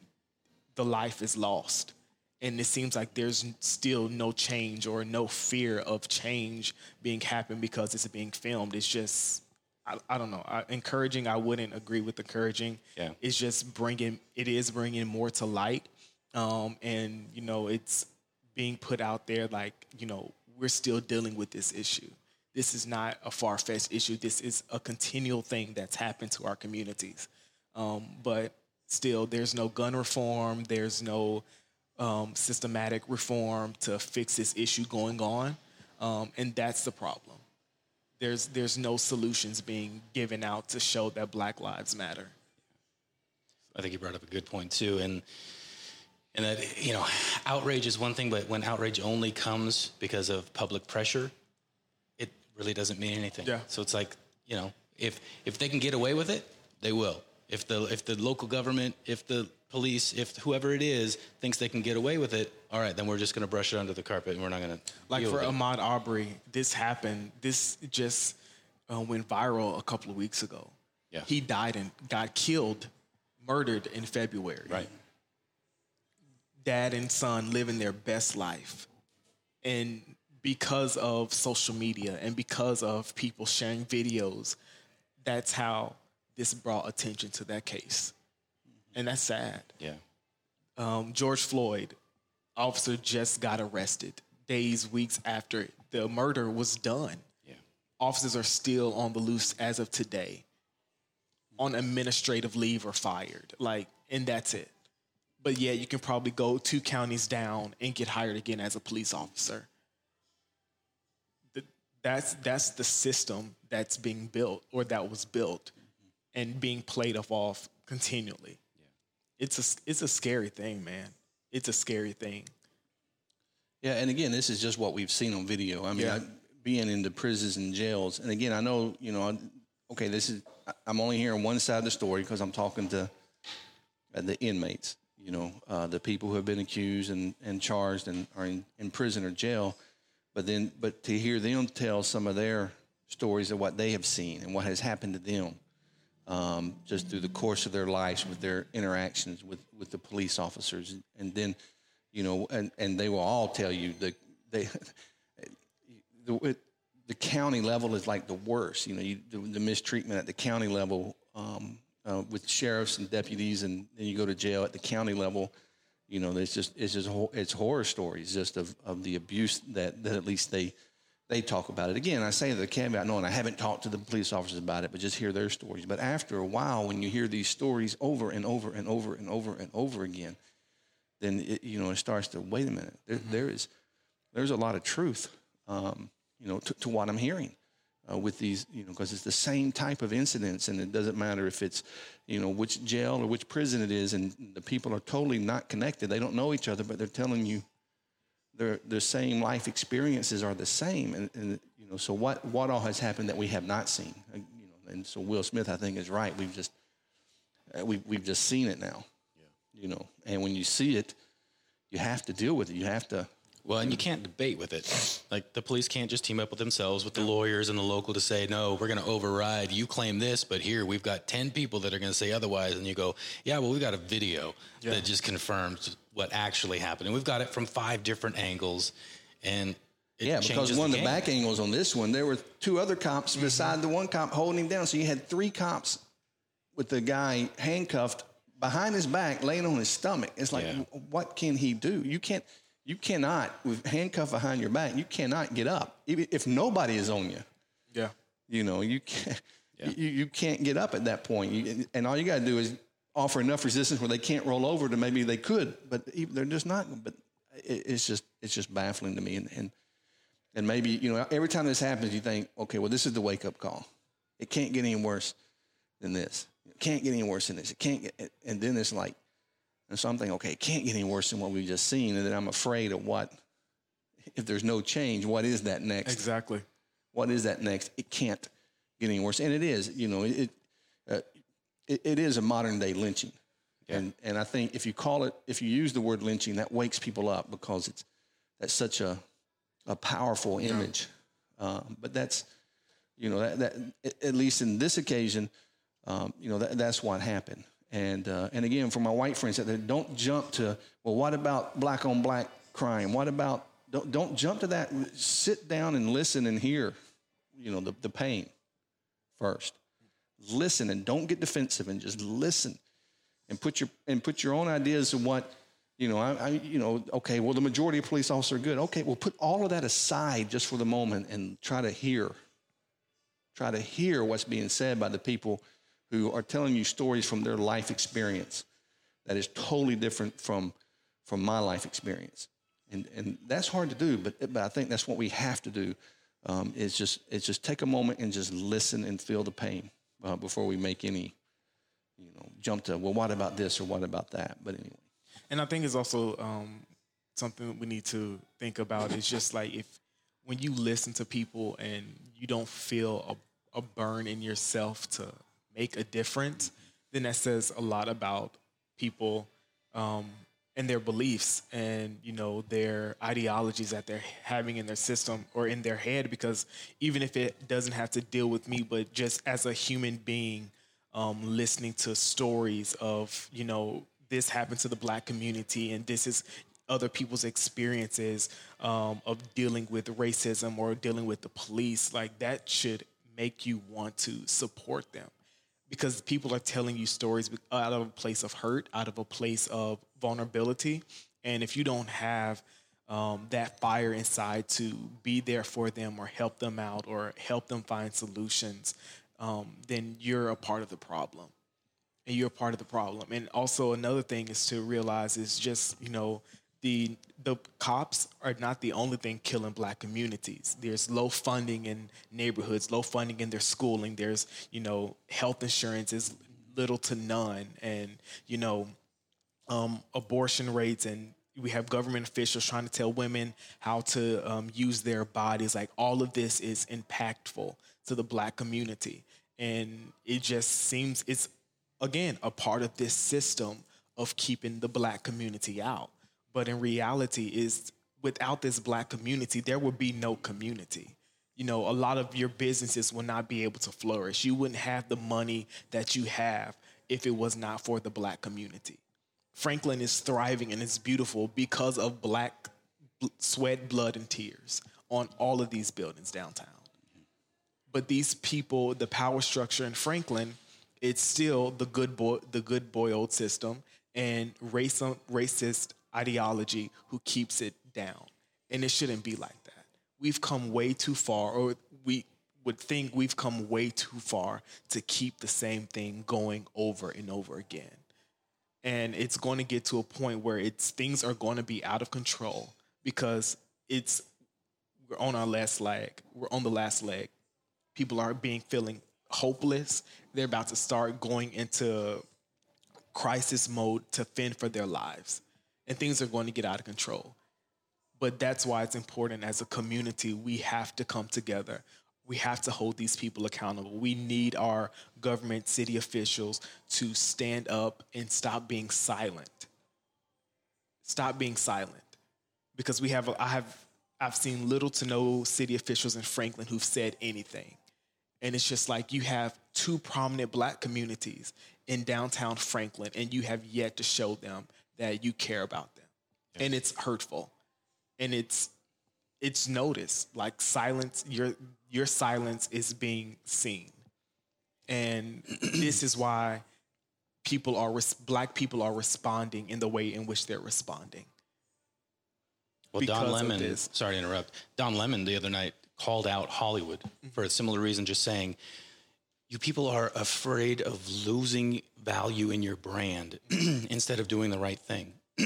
the life is lost. And it seems like there's still no change or no fear of change being happened because it's being filmed. It's just, I, I don't know. I, encouraging, I wouldn't agree with encouraging. Yeah. It's just bringing, it is bringing more to light. Um, and, you know, it's being put out there like, you know, we're still dealing with this issue. This is not a far fetched issue. This is a continual thing that's happened to our communities. Um, but still, there's no gun reform, there's no um, systematic reform to fix this issue going on. Um, and that's the problem. There's, there's no solutions being given out to show that Black Lives Matter. I think you brought up a good point too, and and that you know, outrage is one thing, but when outrage only comes because of public pressure, it really doesn't mean anything. Yeah. So it's like you know, if if they can get away with it, they will. If the if the local government, if the police, if whoever it is thinks they can get away with it, all right, then we're just going to brush it under the carpet and we're not going to like for Ahmaud Arbery, this happened. This just uh, went viral a couple of weeks ago. Yeah. He died and got killed, murdered in February. Right. Dad and son living their best life. And because of social media and because of people sharing videos, that's how this brought attention to that case. And that's sad. Yeah. Um, George Floyd, officer just got arrested days, weeks after the murder was done. Yeah. Officers are still on the loose as of today, on administrative leave or fired. Like, and that's it. But yeah, you can probably go two counties down and get hired again as a police officer. That's that's the system that's being built or that was built and being played off continually. It's a it's a scary thing, man. It's a scary thing. Yeah, and again, this is just what we've seen on video. I mean, Yeah. I, being in the prisons and jails, and again, I know, you know, I- okay, this is I'm only hearing one side of the story because I'm talking to uh, the inmates, you know, uh, the people who have been accused and, and charged and are in, in prison or jail. But then, but to hear them tell some of their stories of what they have seen and what has happened to them, um, just through the course of their lives with their interactions with, with the police officers. And then, you know, and, and they will all tell you that they, the, the county level is like the worst, you know, you, the, the mistreatment at the county level um, uh, with sheriffs and deputies, and then you go to jail at the county level. You know, it's just it's just it's horror stories just of, of the abuse that, that at least they they talk about it. Again, I say the caveat, and I haven't talked to the police officers about it, but just hear their stories. But after a while, when you hear these stories over and over and over and over and over again, then it, you know it starts to wait a minute. There, there is there's a lot of truth, um, you know, to, to what I'm hearing uh, with these, you know, because it's the same type of incidents, and it doesn't matter if it's, you know, which jail or which prison it is, and the people are totally not connected. They don't know each other, but they're telling you their their same life experiences are the same, and, and you know, so what what all has happened that we have not seen, Uh, you know, and so Will Smith, I think, is right. We've just uh, we've we've just seen it now, Yeah. you know, and when you see it, you have to deal with it. You have to. Well, and you can't debate with it. Like the police can't just team up with themselves, with the lawyers and the local to say, no, we're going to override. You claim this, but here we've got 10 people that are going to say otherwise. And you go, yeah, well, we've got a video that just confirms what actually happened. And we've got it from five different angles. And it Yeah, because one of the game. back angles on this one, there were two other cops mm-hmm. beside the one cop holding him down. So you had three cops with the guy handcuffed behind his back, laying on his stomach. It's like, Yeah. what can he do? You can't, you cannot with handcuffed behind your back. You cannot get up, even if nobody is on you. Yeah. You know, you can't, you, you can't get up at that point. You, and all you got to do is offer enough resistance where they can't roll over to maybe they could, but they're just not. But it's just, it's just baffling to me. And, and and maybe, you know, every time this happens, you think, okay, well, this is the wake up call. It can't get any worse than this. It can't get any worse than this. It can't get, and then it's like, and so I'm thinking, okay, it can't get any worse than what we've just seen. And then I'm afraid of what, if there's no change, what is that next? Exactly. What is that next? It can't get any worse. And it is, you know, it, it, it is a modern day lynching. And, and I think if you call it, if you use the word lynching, that wakes people up because it's, that's such a, a powerful image. Um, but that's, you know, that, that at- at least in this occasion, um, you know, that, that's what happened. And uh, and again, for my white friends out there, don't jump to, well, what about black on black crime? What about don't don't jump to that. Sit down and listen and hear, you know, the, the pain first. Listen and don't get defensive and just listen and put your and put your own ideas of what you know. I, I you know okay. Well, the majority of police officers are good. Okay, well, put all of that aside just for the moment and try to hear. Try to hear what's being said by the people who are telling you stories from their life experience that is totally different from from my life experience. And and that's hard to do, but but I think that's what we have to do. Um, is just is just take a moment and just listen and feel the pain uh, before we make any you know jump to well what about this or what about that. But anyway. And I think it's also um, something we need to think about. It's just like if when you listen to people and you don't feel a, a burn in yourself to make a difference, then that says a lot about people um, and their beliefs and you know their ideologies that they're having in their system or in their head because even if it doesn't have to deal with me but just as a human being um, listening to stories of you know this happened to the black community and this is other people's experiences um, of dealing with racism or dealing with the police like that should make you want to support them because people are telling you stories out of a place of hurt, out of a place of vulnerability. And if you don't have um, that fire inside to be there for them or help them out or help them find solutions, um, then you're a part of the problem. And you're a part of the problem. And also another thing is to realize is just, you know, the the cops are not the only thing killing black communities. There's low funding in neighborhoods, low funding in their schooling. There's, you know, health insurance is little to none. And, you know, um, abortion rates and we have government officials trying to tell women how to um, use their bodies. Like all of this is impactful to the black community. And it just seems it's, again, a part of this system of keeping the black community out but in reality is without this black community there would be no community. You know a lot of your businesses will not be able to flourish. You wouldn't have the money that you have if it was not for the black community. Franklin is thriving and it's beautiful because of black sweat blood and tears on all of these buildings downtown. But these people the power structure in franklin it's still the good boy the good boy old system and racist racist ideology who keeps it down. And it shouldn't be like that. We've come way too far, or we would think we've come way too far to keep the same thing going over and over again. And it's going to get to a point where it's things are going to be out of control because it's we're on our last leg. We're on the last leg. People are being feeling hopeless. They're about to start going into crisis mode to fend for their lives and things are going to get out of control. But that's why it's important as a community, we have to come together. We have to hold these people accountable. We need our government, city officials to stand up and stop being silent. Stop being silent. Because we have, I have, I've seen little to no city officials in Franklin who've said anything. And it's just like you have two prominent black communities in downtown Franklin, and you have yet to show them that you care about them. Yeah. And it's hurtful. And it's it's noticed. Like silence, your your silence is being seen. And this is why people are black people are responding in the way in which they're responding. Well, Don Lemon, sorry to interrupt. Don Lemon the other night called out Hollywood mm-hmm. for a similar reason, just saying, you people are afraid of losing value in your brand instead of doing the right thing.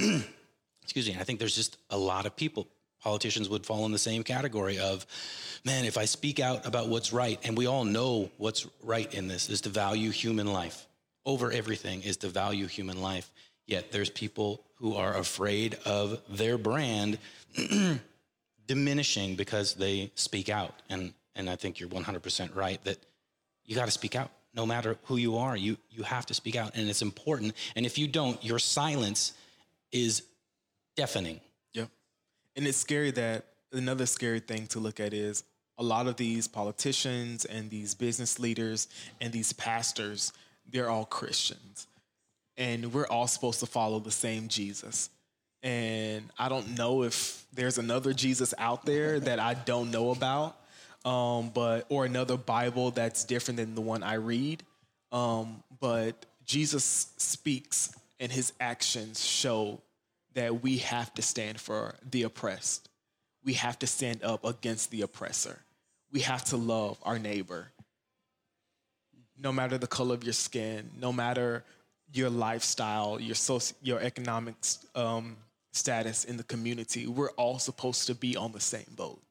Excuse me. I think there's just a lot of people. Politicians would fall in the same category of, man, if I speak out about what's right, and we all know what's right in this is to value human life over everything, is to value human life. Yet there's people who are afraid of their brand diminishing because they speak out. And, and I think you're 100% right that you got to speak out no matter who you are. You you have to speak out, and it's important. And if you don't, your silence is deafening. Yep. And it's scary that another scary thing to look at is a lot of these politicians and these business leaders and these pastors, they're all Christians. And we're all supposed to follow the same Jesus. And I don't know if there's another Jesus out there that I don't know about um, but or another Bible that's different than the one I read. Um, but Jesus speaks and his actions show that we have to stand for the oppressed. We have to stand up against the oppressor. We have to love our neighbor. No matter the color of your skin, no matter your lifestyle, your soci- your economic um, status in the community, we're all supposed to be on the same boat.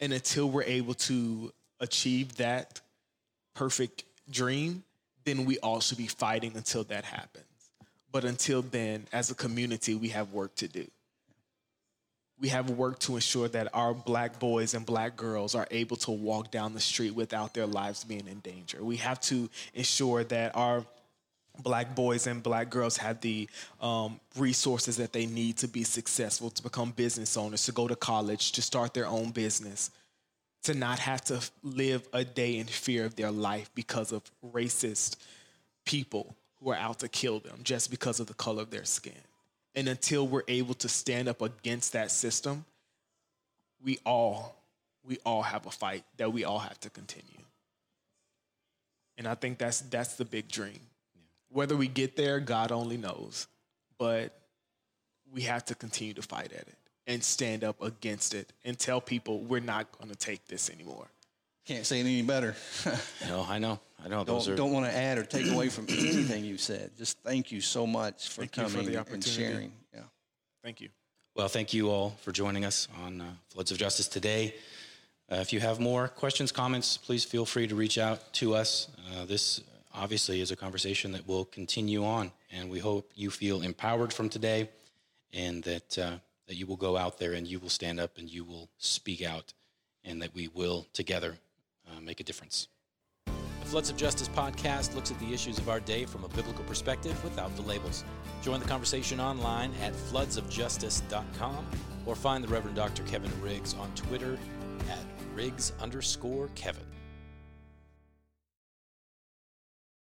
And until we're able to achieve that perfect dream, then we all should be fighting until that happens. But until then, as a community, we have work to do. We have work to ensure that our black boys and black girls are able to walk down the street without their lives being in danger. We have to ensure that our black boys and black girls have the um, resources that they need to be successful, to become business owners, to go to college, to start their own business, to not have to live a day in fear of their life because of racist people who are out to kill them just because of the color of their skin. And until we're able to stand up against that system, we all we all have a fight that we all have to continue. And I think that's that's the big dream. Whether we get there, God only knows. But we have to continue to fight at it and stand up against it and tell people we're not going to take this anymore. Can't say it any better. No, I know. I know. don't Those are don't want to add or take away from anything you said. Just thank you so much for Thank you for coming the and sharing. Yeah. Thank you. Well, thank you all for joining us on uh, Floods of Justice today. Uh, if you have more questions, comments, please feel free to reach out to us. Uh, this obviously is a conversation that will continue on, and we hope you feel empowered from today and that, uh, that you will go out there and you will stand up and you will speak out, and that we will together uh, make a difference. The Floods of Justice podcast looks at the issues of our day from a biblical perspective without the labels. Join the conversation online at floodsofjustice.com or find the Reverend Dr. Kevin Riggs on Twitter at Riggs underscore Kevin.